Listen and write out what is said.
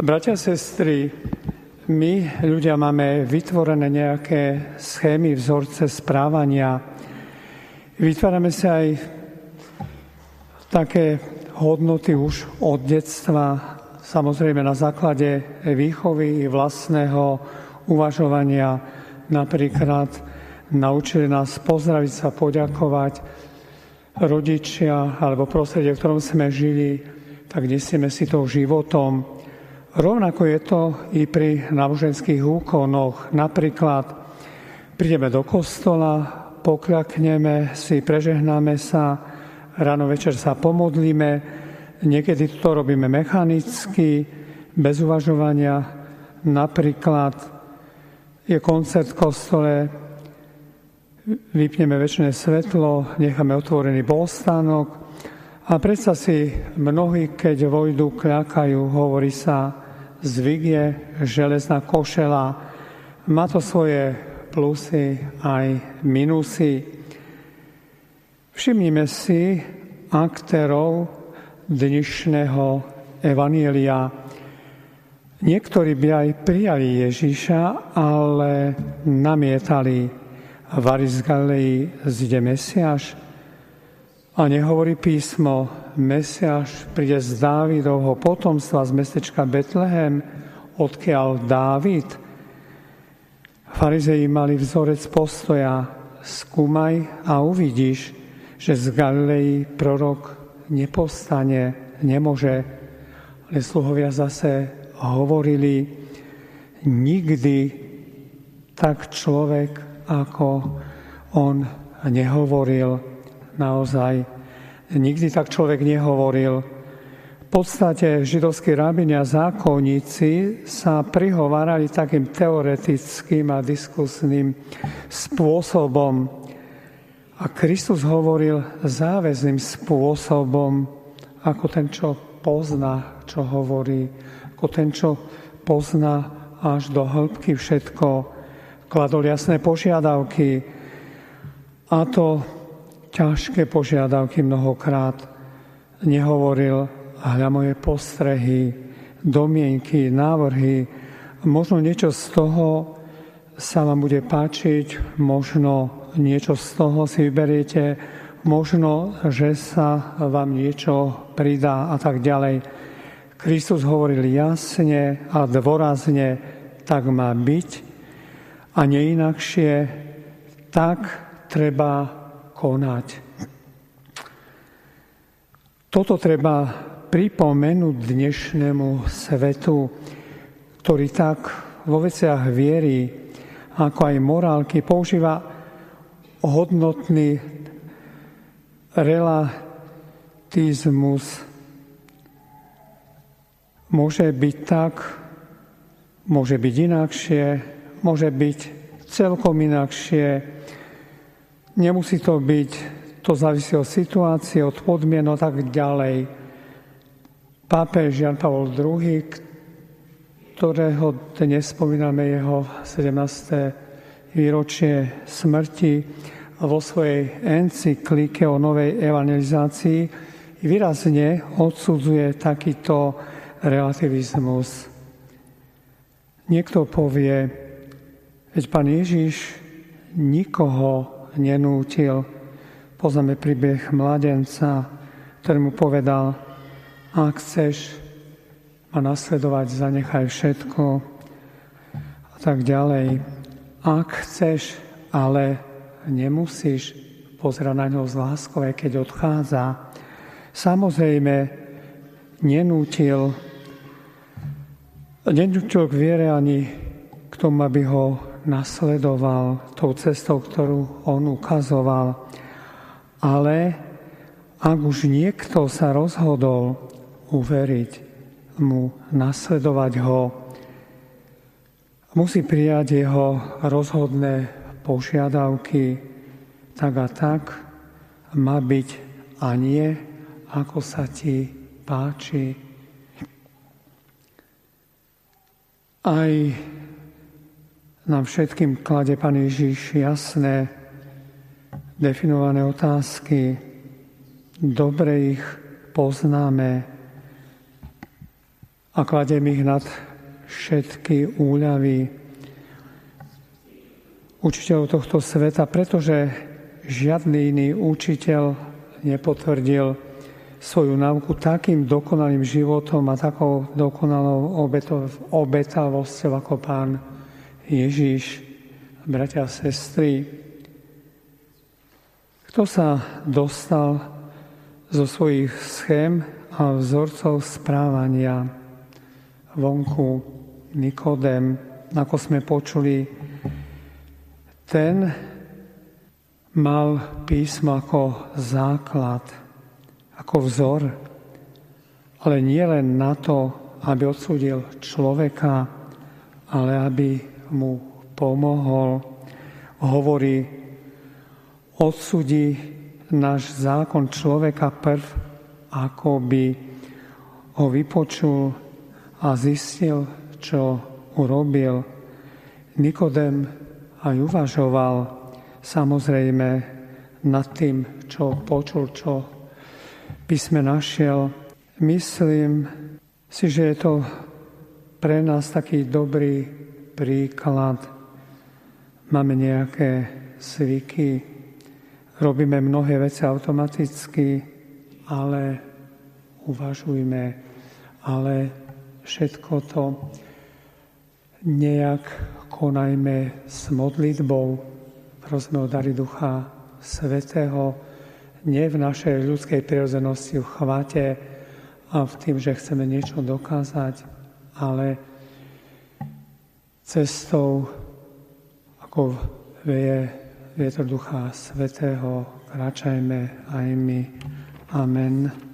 Bratia sestry, my ľudia máme vytvorené nejaké schémy, vzorce správania. Vytvárame si aj také hodnoty už od detstva, samozrejme na základe výchovy vlastného uvažovania. Napríklad naučili nás pozdraviť sa, poďakovať rodičia alebo prostredie, v ktorom sme žili, tak nesieme si to životom Rovnako je to i pri náboženských úkonoch. Napríklad prídeme do kostola, pokľakneme si, prežehnáme sa, ráno večer sa pomodlíme, niekedy to robíme mechanicky, bez uvažovania. Napríklad je koncert v kostole, vypneme väčšie svetlo, necháme otvorený bolstánok, a predsa si mnohí, keď vojdu, kľakajú, hovorí sa, zvyk je železná košela. Má to svoje plusy aj minusy. Všimnime si aktérov dnešného evanielia. Niektorí by aj prijali Ježíša, ale namietali. Varis Galilei zde Mesiáš, a nehovorí písmo, Mesiáš príde z Dávidovho potomstva z mestečka Betlehem, odkiaľ Dávid. Farizei mali vzorec postoja, skúmaj a uvidíš, že z Galilei prorok nepostane, nemôže. Ale sluhovia zase hovorili, nikdy tak človek ako on nehovoril naozaj nikdy tak človek nehovoril. V podstate židovskí rabini a zákonníci sa prihovárali takým teoretickým a diskusným spôsobom. A Kristus hovoril záväzným spôsobom, ako ten, čo pozná, čo hovorí, ako ten, čo pozná až do hĺbky všetko, kladol jasné požiadavky. A to ťažké požiadavky mnohokrát. Nehovoril, hľa moje postrehy, domienky, návrhy. Možno niečo z toho sa vám bude páčiť, možno niečo z toho si vyberiete, možno, že sa vám niečo pridá a tak ďalej. Kristus hovoril jasne a dôrazne, tak má byť a neinakšie, tak treba konať. Toto treba pripomenúť dnešnému svetu, ktorý tak vo veciach viery, ako aj morálky, používa hodnotný relativizmus. Môže byť tak, môže byť inakšie, môže byť celkom inakšie, Nemusí to byť, to závisí od situácie, od podmienok tak ďalej. Pápež Jan Pavel II, ktorého dnes spomíname jeho 17. výročie smrti, vo svojej encyklike o novej evangelizácii výrazne odsudzuje takýto relativizmus. Niekto povie, veď pán Ježiš nikoho nenútil. Poznáme príbeh mladenca, ktorý mu povedal, ak chceš ma nasledovať, zanechaj všetko a tak ďalej. Ak chceš, ale nemusíš pozerať na ňo z láskou, keď odchádza. Samozrejme, nenútil, nenútil k viere ani k tomu, aby ho nasledoval tou cestou, ktorú on ukazoval. Ale ak už niekto sa rozhodol uveriť mu, nasledovať ho, musí prijať jeho rozhodné požiadavky tak a tak, má byť a nie, ako sa ti páči. Aj nám všetkým klade Pán Ježiš jasné, definované otázky. Dobre ich poznáme. a kladiem ich nad všetky úľavy učiteľov tohto sveta, pretože žiadny iný učiteľ nepotvrdil svoju náuku takým dokonalým životom a takou dokonalou obetavosťou ako pán Ježíš, bratia a sestry. Kto sa dostal zo svojich schém a vzorcov správania vonku Nikodem, ako sme počuli, ten mal písmo ako základ, ako vzor, ale nie len na to, aby odsúdil človeka, ale aby mu pomohol. Hovorí, odsúdi náš zákon človeka prv, ako by ho vypočul a zistil, čo urobil. Nikodem aj uvažoval samozrejme nad tým, čo počul, čo by sme našiel. Myslím si, že je to pre nás taký dobrý príklad. Máme nejaké zvyky, robíme mnohé veci automaticky, ale uvažujme, ale všetko to nejak konajme s modlitbou, prosme o dary Ducha Svetého, nie v našej ľudskej prirodzenosti, v chvate a v tým, že chceme niečo dokázať, ale cestou, ako vie vietor Ducha Svetého, kráčajme aj my. Amen.